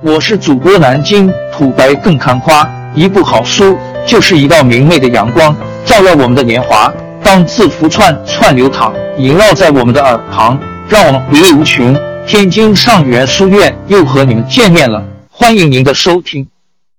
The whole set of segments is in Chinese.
我是主播南京土白更看花，一部好书就是一道明媚的阳光，照耀我们的年华。当字符串串流淌，萦绕在我们的耳旁，让我们回味无穷。天津上元书院又和你们见面了，欢迎您的收听。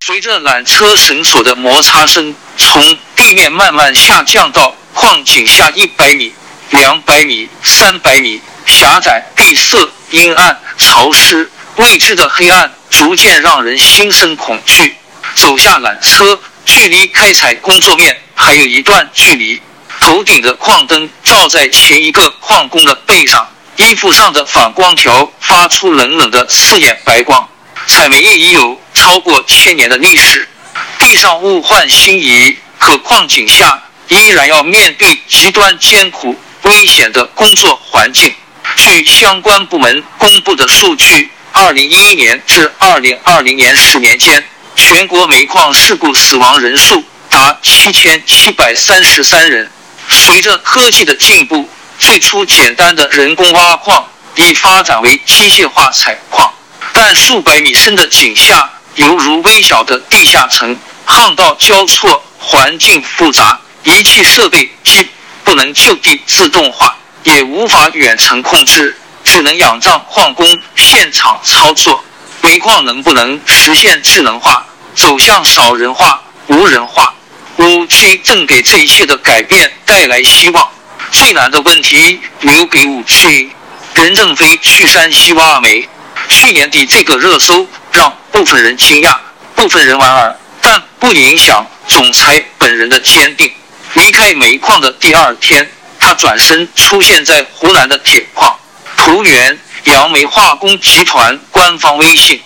随着缆车绳索的摩擦声，从地面慢慢下降到矿井下一百米、两百米、三百米，狭窄、闭塞、阴暗、潮湿、未知的黑暗。逐渐让人心生恐惧。走下缆车，距离开采工作面还有一段距离。头顶的矿灯照在前一个矿工的背上，衣服上的反光条发出冷冷的刺眼白光。采煤业已有超过千年的历史，地上物换星移，可矿井下依然要面对极端艰苦、危险的工作环境。据相关部门公布的数据。二零一一年至二零二零年十年间，全国煤矿事故死亡人数达七千七百三十三人。随着科技的进步，最初简单的人工挖矿已发展为机械化采矿，但数百米深的井下犹如微小的地下城，巷道交错，环境复杂，仪器设备既不能就地自动化，也无法远程控制。只能仰仗矿工现场操作。煤矿能不能实现智能化，走向少人化、无人化？五 G 正给这一切的改变带来希望。最难的问题留给五 G。任正非去山西挖煤。去年底这个热搜让部分人惊讶，部分人莞尔，但不影响总裁本人的坚定。离开煤矿的第二天，他转身出现在湖南的铁矿。图源：杨梅化工集团官方微信。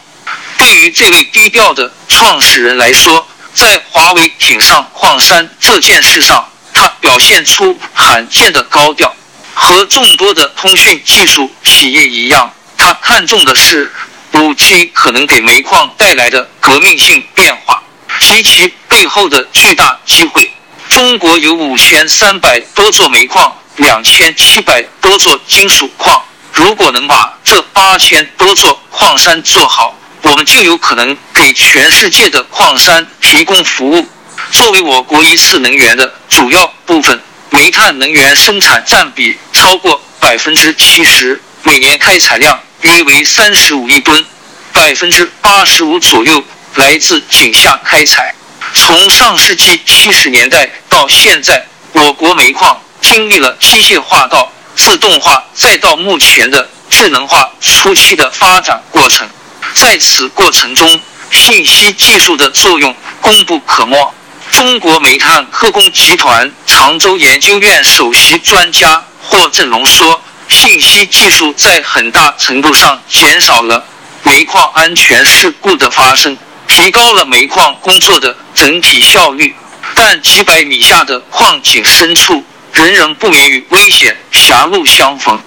对于这位低调的创始人来说，在华为挺上矿山这件事上，他表现出罕见的高调。和众多的通讯技术企业一样，他看重的是五 G 可能给煤矿带来的革命性变化及其背后的巨大机会。中国有五千三百多座煤矿，两千七百多座金属矿。如果能把这八千多座矿山做好，我们就有可能给全世界的矿山提供服务。作为我国一次能源的主要部分，煤炭能源生产占比超过百分之七十，每年开采量约为三十五亿吨，百分之八十五左右来自井下开采。从上世纪七十年代到现在，我国煤矿经历了机械化到自动化再到目前的智能化初期的发展过程，在此过程中，信息技术的作用功不可没。中国煤炭科工集团常州研究院首席专家霍振龙说：“信息技术在很大程度上减少了煤矿安全事故的发生，提高了煤矿工作的整体效率。但几百米下的矿井深处。”人人不免与危险狭路相逢。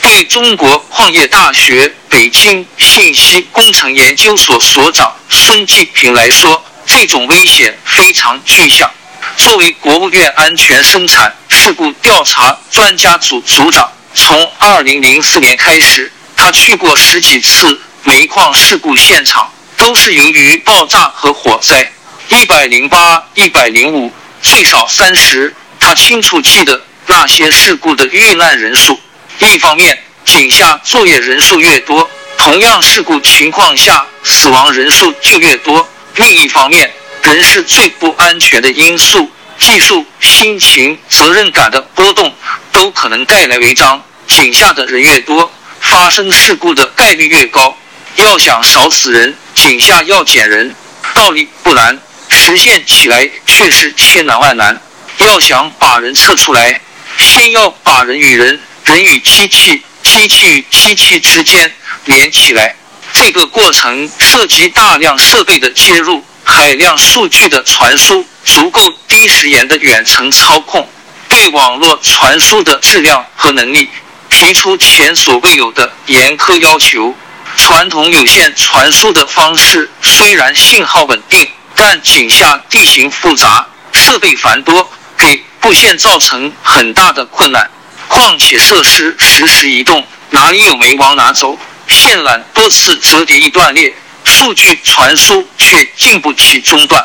对中国矿业大学北京信息工程研究所所长孙继平来说，这种危险非常具象。作为国务院安全生产事故调查专家组组长，从2004年开始，他去过十几次煤矿事故现场，都是由于爆炸和火灾。108、105，最少30。他清楚记得那些事故的遇难人数。一方面，井下作业人数越多，同样事故情况下死亡人数就越多；另一方面，人是最不安全的因素，技术、心情、责任感的波动都可能带来违章。井下的人越多，发生事故的概率越高。要想少死人，井下要减人，道理不难，实现起来却是千难万难。要想把人测出来，先要把人与人、人与机器、机器与机器之间连起来。这个过程涉及大量设备的接入、海量数据的传输、足够低时延的远程操控，对网络传输的质量和能力提出前所未有的严苛要求。传统有线传输的方式虽然信号稳定，但井下地形复杂，设备繁多。布线造成很大的困难，况且设施实时移动，哪里有煤往哪走。线缆多次折叠易断裂，数据传输却经不起中断。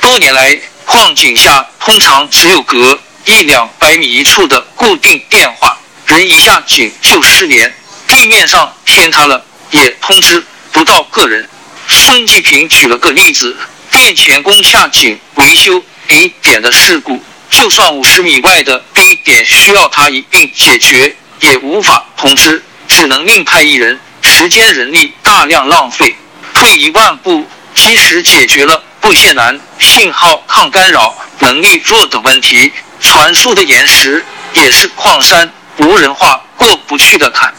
多年来，矿井下通常只有隔一两百米一处的固定电话，人一下井就失联。地面上天塌了，也通知不到个人。孙继平举了个例子：电钳工下井维修 A 点的事故，就算五十米外的 B 点需要他一并解决，也无法通知，只能另派一人，时间人力大量浪费。退一万步，即使解决了布线难、信号抗干扰能力弱等问题，传输的延时也是矿山无人化过不去的坎。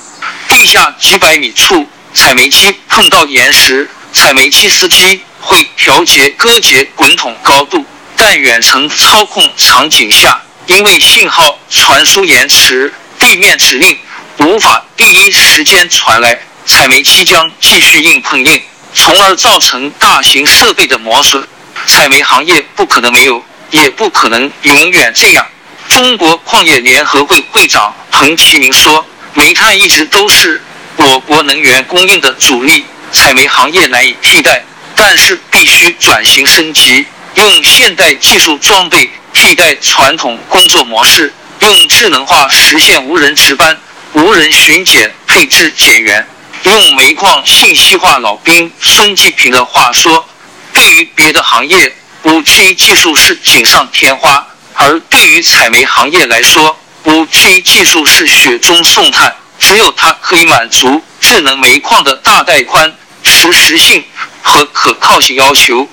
地下几百米处，采煤机碰到岩石，采煤机司机会调节割节滚筒高度，但远程操控场景下，因为信号传输延迟，地面指令无法第一时间传来，采煤机将继续硬碰硬，从而造成大型设备的磨损。采煤行业不可能没有，也不可能永远这样。中国矿业联合会会长彭其明说。煤炭一直都是我国能源供应的主力，采煤行业难以替代，但是必须转型升级，用现代技术装备替代传统工作模式，用智能化实现无人值班、无人巡检、配置减员，用煤矿信息化。老兵孙继平的话说：“对于别的行业，五 G 技术是锦上添花，而对于采煤行业来说。”五 G 技术是雪中送炭，只有它可以满足智能煤矿的大带宽、实时性和可靠性要求，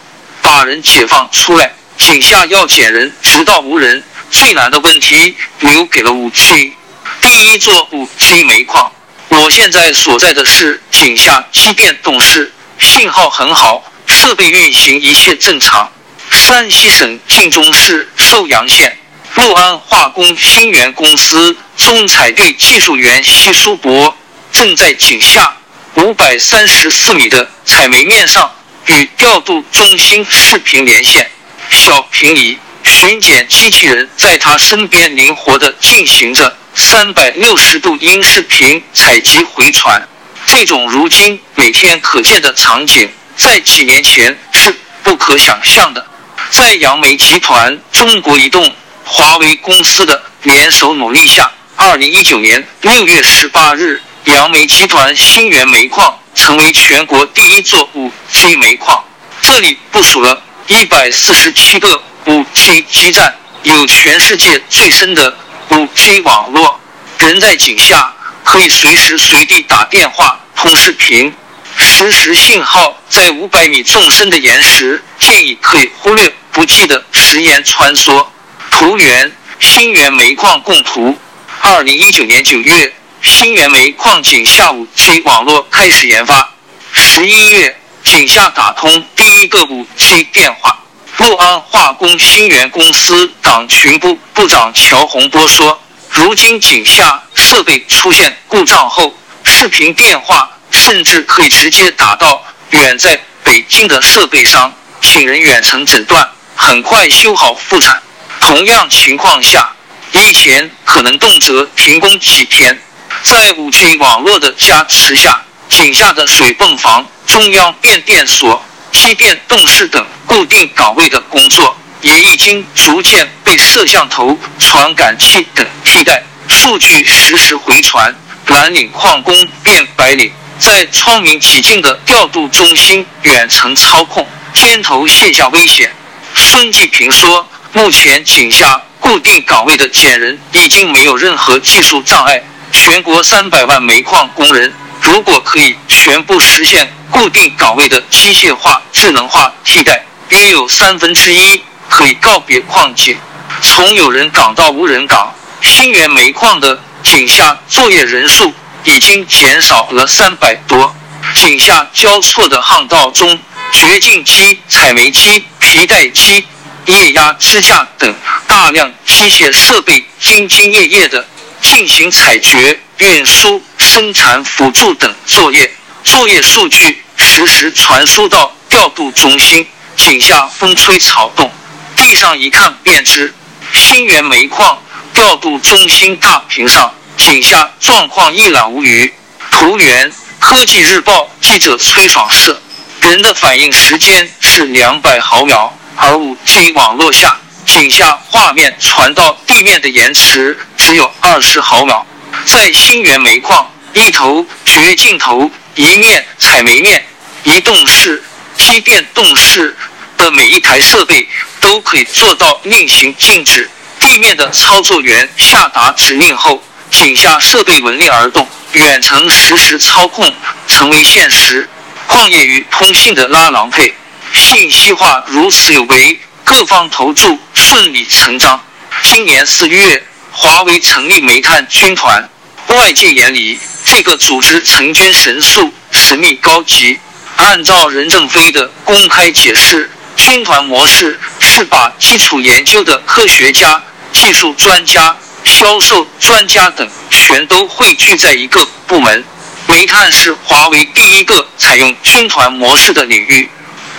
把人解放出来。井下要减人，直到无人，最难的问题留给了五 G。第一座五 G 煤矿，我现在所在的是井下机电洞室，信号很好，设备运行一切正常。山西省晋中市寿阳县。六安化工新源公司中采队技术员西书博正在井下五百三十四米的采煤面上与调度中心视频连线。小平移巡检机器人在他身边灵活地进行着三百六十度音视频采集回传。这种如今每天可见的场景，在几年前是不可想象的。在扬煤集团、中国移动。华为公司的联手努力下，二零一九年六月十八日，扬煤集团新源煤矿成为全国第一座五 G 煤矿。这里部署了一百四十七个五 G 基站，有全世界最深的五 G 网络。人在井下可以随时随地打电话、通视频，实时信号在五百米纵深的岩石，建议可以忽略不计的时岩穿梭。图源：新源煤矿供图。二零一九年九月，新源煤矿井下五 G 网络开始研发。十一月，井下打通第一个五 G 电话。六安化工新源公司党群部部长乔洪波说：“如今井下设备出现故障后，视频电话甚至可以直接打到远在北京的设备商，请人远程诊断，很快修好复产。”同样情况下，以前可能动辄停工几天。在 5G 网络的加持下，井下的水泵房、中央变电所、机电动室等固定岗位的工作，也已经逐渐被摄像头、传感器等替代。数据实时回传，蓝领矿工变白领，在窗明几净的调度中心远程操控，肩头卸下危险。孙继平说。目前井下固定岗位的减人已经没有任何技术障碍。全国三百万煤矿工人，如果可以全部实现固定岗位的机械化、智能化替代，约有三分之一可以告别矿井，从有人岗到无人岗。新源煤矿的井下作业人数已经减少了三百多。井下交错的巷道中，掘进机、采煤机、皮带机。液压支架等大量机械设备兢兢业业地进行采掘、运输、生产辅助等作业，作业数据实时传输到调度中心。井下风吹草动，地上一看便知。新源煤矿调度中心大屏上，井下状况一览无余。图源：科技日报记者崔爽摄。人的反应时间是两百毫秒，而五 G 网络下井下画面传到地面的延迟有二十毫秒。在新源煤矿，一头掘镜头、一面采煤面、移动式、机电动式的每一台设备都可以做到令行禁止。地面的操作员下达指令后，井下设备闻令而动，远程实时操控成为现实。矿业与通信的拉郎配，信息化如此有为，各方投注顺理成章。今年四月，华为成立煤炭军团，外界眼里这个组织成军神速、神秘高级。按照任正非的公开解释，军团模式是把基础研究的科学家、技术专家、销售专家等全都汇聚在一个部门。煤炭是华为第一个采用军团模式的领域，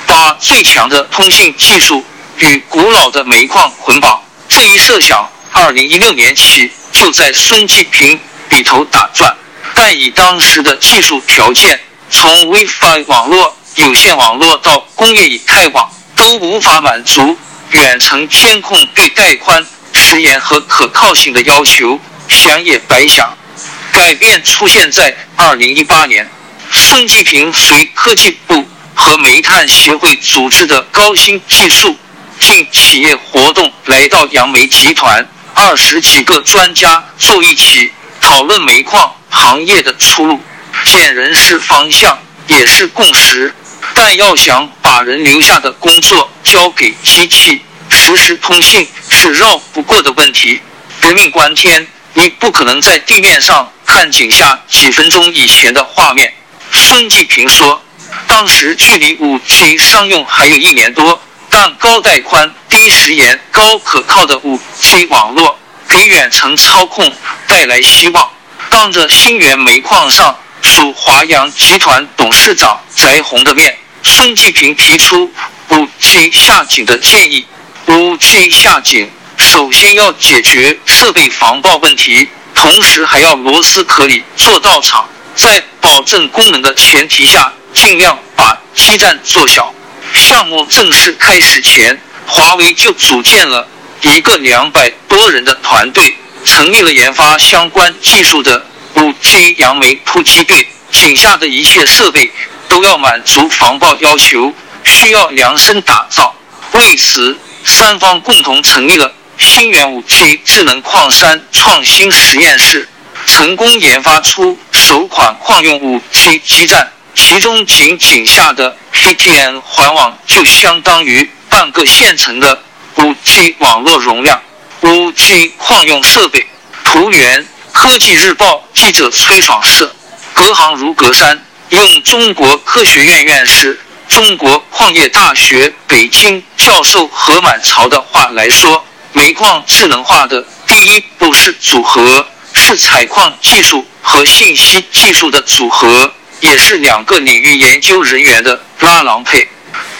把最强的通信技术与古老的煤矿捆绑。这一设想，二零一六年起就在孙继平笔头打转。但以当时的技术条件，从 WiFi 网络、有线网络到工业以太网，都无法满足远程监控对带宽、时延和可靠性的要求，想也白想。改变出现在二零一八年，孙继平随科技部和煤炭协会组织的高新技术进企业活动来到杨梅集团，二十几个专家坐一起讨论煤矿行业的出路，显然是方向，也是共识。但要想把人留下的工作交给机器，实时通信是绕不过的问题。人命关天，你不可能在地面上。看井下几分钟以前的画面，孙继平说，当时距离五 G 商用还有一年多，让高带宽、低时延、高可靠的五 G 网络给远程操控带来希望。当着新源煤矿上属华阳集团董事长翟红的面，孙继平提出五 G 下井的建议。五 G 下井首先要解决设备防爆问题。同时还要螺丝壳里做到场，在保证功能的前提下，尽量把基站做小。项目正式开始前，华为就组建了一个两百多人的团队，成立了研发相关技术的五 G 扬煤突击队。井下的一切设备都要满足防爆要求，需要量身打造。为此，三方共同成立了。新源五 G 智能矿山创新实验室成功研发出首款矿用五 G 基站，其中仅井下的 PTN 环网就相当于半个县城的五 G 网络容量。五 G 矿用设备图源：科技日报记者崔爽社。隔行如隔山，用中国科学院院士、中国矿业大学北京教授何满朝的话来说。煤矿智能化的第一步是组合，是采矿技术和信息技术的组合，也是两个领域研究人员的拉郎配。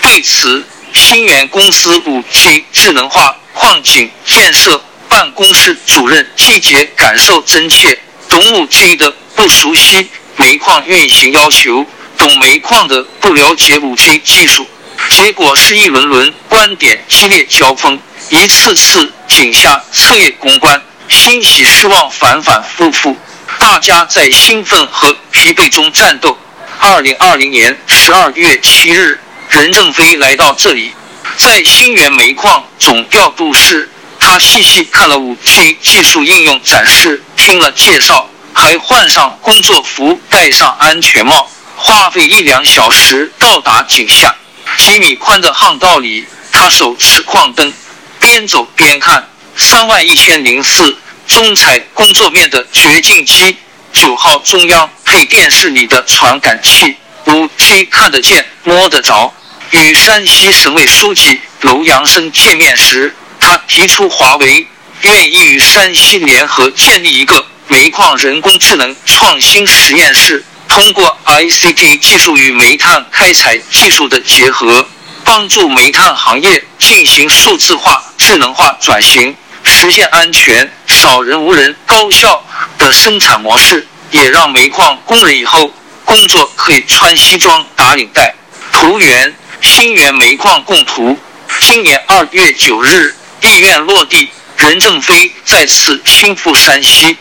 对此，新源公司五 G 智能化矿井建设办公室主任季杰感受真切，懂五 G 的不熟悉煤矿运行要求，懂煤矿的不了解五 G 技术，结果是一轮轮观点激烈交锋。一次次井下彻夜攻关，欣喜失望反反复复，大家在兴奋和疲惫中战斗。二零二零年十二月七日，任正非来到这里，在新源煤矿总调度室，他细细看了五 G 技术应用展示，听了介绍，还换上工作服，戴上安全帽，花费一两小时到达井下。几米宽的巷道里，他手持矿灯。边走边看，三万一千零四中采工作面的掘进机，九号中央配电室里的传感器，五 T 看得见摸得着。与山西省委书记楼阳生见面时，他提出华为愿意与山西联合建立一个煤矿人工智能创新实验室，通过 ICT 技术与煤炭开采技术的结合。帮助煤炭行业进行数字化、智能化转型，实现安全、少人无人、高效的生产模式，也让煤矿工人以后工作可以穿西装打领带。图源：新源煤矿供图。今年二月九日，地院落地，任正非再次亲赴山西。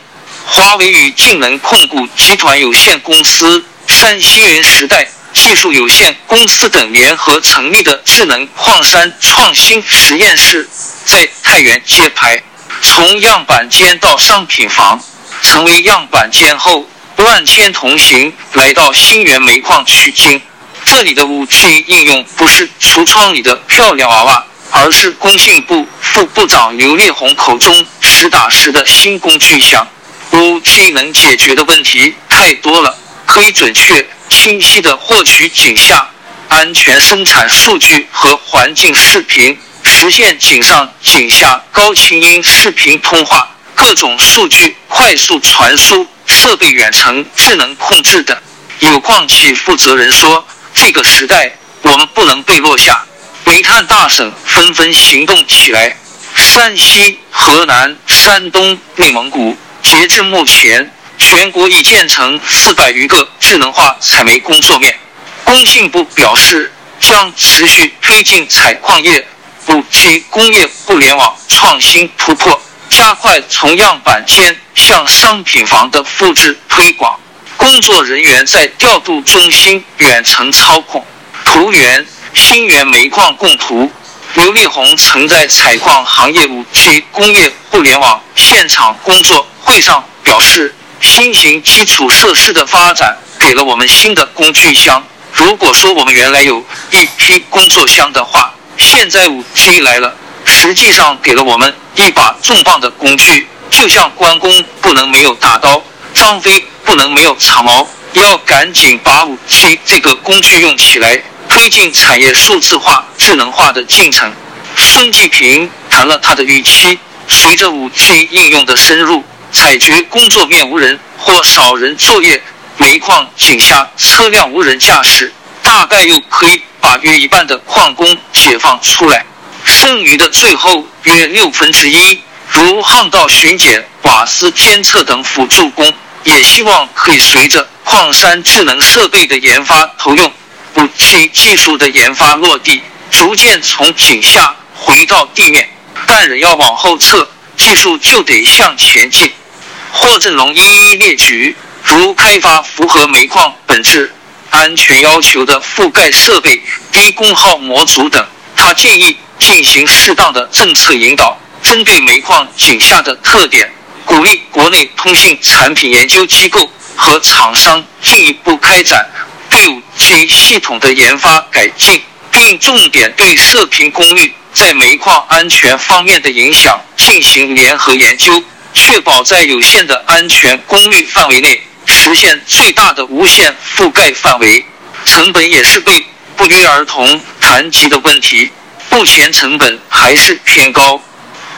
华为与晋能控股集团有限公司、山西云时代技术有限公司等联合成立的智能矿山创新实验室，在太原揭牌。从样板间到商品房，成为样板间后，万千同行来到新源煤矿取经。这里的五 G 应用不是橱窗里的漂亮娃娃，而是工信部副部长刘烈宏口中实打实的新工具箱。五 G 能解决的问题太多了，可以准确、清晰的获取井下安全生产数据和环境视频。实现井上井下高清音视频通话，各种数据快速传输，设备远程智能控制等。有矿企负责人说：“这个时代，我们不能被落下。”煤炭大省纷纷行动起来。山西、河南、山东、内蒙古，截至目前，全国已建成四百余个智能化采煤工作面。工信部表示，将持续推进采矿业。五 G 工业互联网创新突破，加快从样板间向商品房的复制推广。工作人员在调度中心远程操控。图源：新源煤矿供图。刘立宏曾在采矿行业五 G 工业互联网现场工作会上表示，新型基础设施的发展给了我们新的工具箱。如果说我们原来有一批工作箱的话，现在五 G 来了，实际上给了我们一把重磅的工具，就像关公不能没有大刀，张飞不能没有长矛，要赶紧把五 G 这个工具用起来，推进产业数字化、智能化的进程。孙继平谈了他的预期，随着五 G 应用的深入，采掘工作面无人或少人作业，煤矿井下车辆无人驾驶，大概又可以。把约一半的矿工解放出来，剩余的最后约六分之一，如巷道巡检、瓦斯监测等辅助工，也希望可以随着矿山智能设备的研发投用，武器技术的研发落地，逐渐从井下回到地面。但人要往后撤，技术就得向前进。霍振龙一一列举，如开发符合煤矿本质。安全要求的覆盖设备、低功耗模组等，他建议进行适当的政策引导，针对煤矿井下的特点，鼓励国内通信产品研究机构和厂商进一步开展对五 G 系统的研发改进，并重点对射频功率在煤矿安全方面的影响进行联合研究，确保在有限的安全功率范围内。实现最大的无线覆盖范围，成本也是被不约而同谈及的问题。目前成本还是偏高。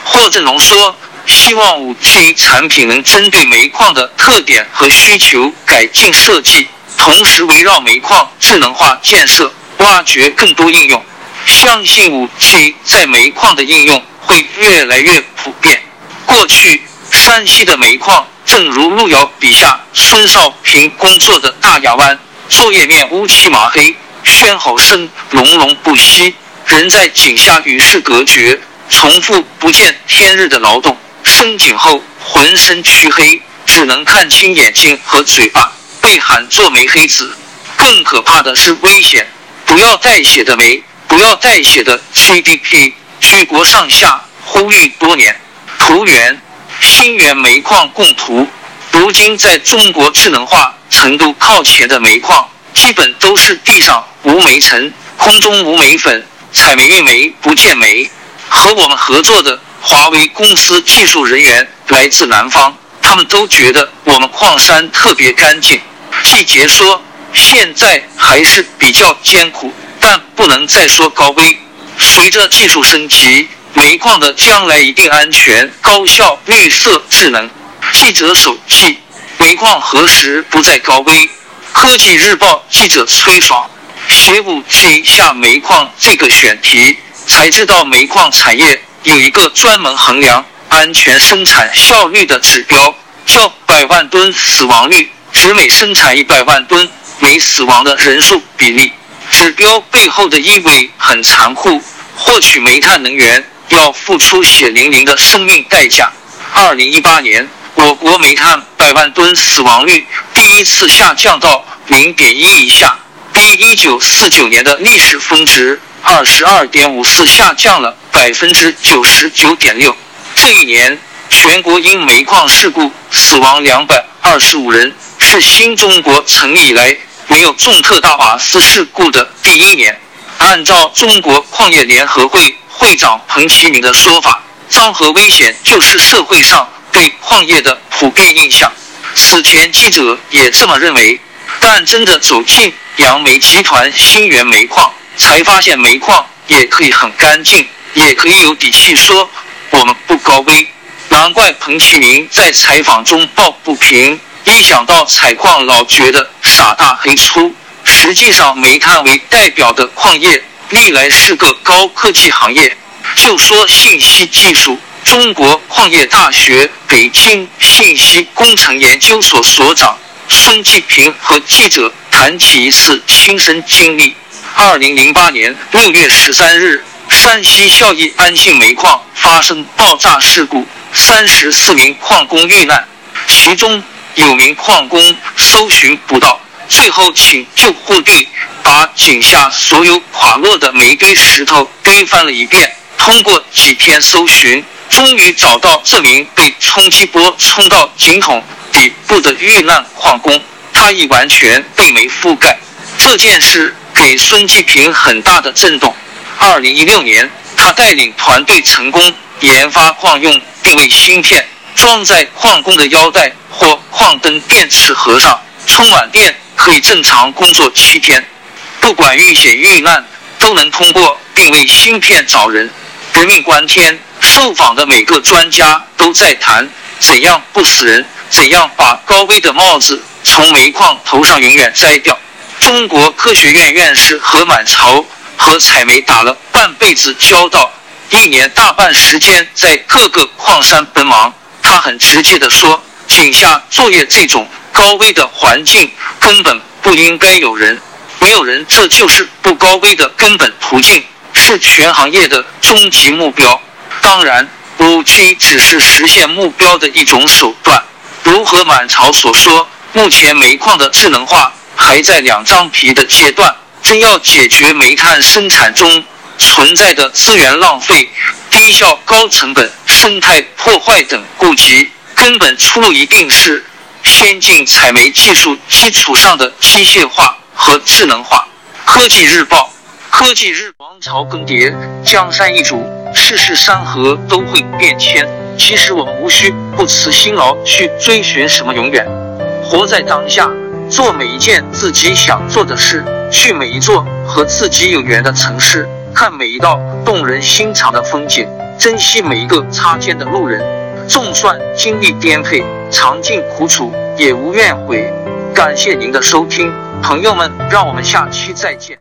霍振龙说：“希望五 G 产品能针对煤矿的特点和需求改进设计，同时围绕煤矿智能化建设，挖掘更多应用。相信五 G 在煤矿的应用会越来越普遍。”过去山西的煤矿。正如路遥笔下孙少平工作的大亚湾，作业面乌漆麻黑，喧吼声隆隆不息，人在井下与世隔绝，重复不见天日的劳动。升井后浑身黢黑，只能看清眼睛和嘴巴，被喊做煤黑子。更可怕的是危险，不要带血的煤，不要带血的 GDP。举国上下呼吁多年。图源。新源煤矿供图，如今在中国智能化程度靠前的煤矿，基本都是地上无煤尘，空中无煤粉，采煤运煤不见煤。和我们合作的华为公司技术人员来自南方，他们都觉得我们矿山特别干净。季杰说，现在还是比较艰苦，但不能再说高危。随着技术升级。煤矿的将来一定安全、高效、绿色、智能。记者手记：煤矿何时不再高危？科技日报记者崔爽写五 G 下煤矿这个选题，才知道煤矿产业有一个专门衡量安全生产效率的指标，叫百万吨死亡率，指每生产一百万吨煤死亡的人数比例。指标背后的意味很残酷，获取煤炭能源要付出血淋淋的生命代价。二零一八年，我国煤炭百万吨死亡率第一次下降到零点一以下，比一九四九年的历史峰值二十二点五四下降了百分之九十九点六。这一年，全国因煤矿事故死亡两百二十五人，是新中国成立以来。没有重特大瓦斯事故的第一年，按照中国矿业联合会会长彭其明的说法，脏和危险就是社会上对矿业的普遍印象。此前记者也这么认为，但真的走进杨梅集团新源煤矿，才发现煤矿也可以很干净，也可以有底气说我们不高危。难怪彭其明在采访中抱不平。一想到采矿，老觉得傻大黑粗。实际上，煤炭为代表的矿业历来是个高科技行业。就说信息技术，中国矿业大学北京信息工程研究所所长孙继平和记者谈起一次亲身经历：二零零八年六月十三日，山西孝义安信煤矿发生爆炸事故，三十四名矿工遇难，其中。有名矿工搜寻不到，最后请救护队把井下所有垮落的煤堆石头堆翻了一遍。通过几天搜寻，终于找到这名被冲击波冲到井筒底部的遇难矿工，他已完全被煤覆盖。这件事给孙继平很大的震动。二零一六年，他带领团队成功研发矿用定位芯片。装在矿工的腰带或矿灯电池盒上，充满电可以正常工作七天。不管遇险遇难，都能通过定位芯片找人。革命关天，受访的每个专家都在谈怎样不死人，怎样把高危的帽子从煤矿头上永远摘掉。中国科学院院士何满朝和采煤打了半辈子交道，一年大半时间在各个矿山奔忙。他很直接的说：“井下作业这种高危的环境，根本不应该有人，没有人，这就是不高危的根本途径，是全行业的终极目标。当然，五 G 只是实现目标的一种手段。如何满朝所说，目前煤矿的智能化还在两张皮的阶段，真要解决煤炭生产中存在的资源浪费。”低效、高成本、生态破坏等顾及，根本出路一定是先进采煤技术基础上的机械化和智能化。科技日报，科技日王朝更迭，江山易主，世事山河都会变迁。其实我们无需不辞辛劳去追寻什么永远，活在当下，做每一件自己想做的事，去每一座和自己有缘的城市。看每一道动人心肠的风景，珍惜每一个擦肩的路人。纵算经历颠沛，尝尽苦楚，也无怨悔。感谢您的收听，朋友们，让我们下期再见。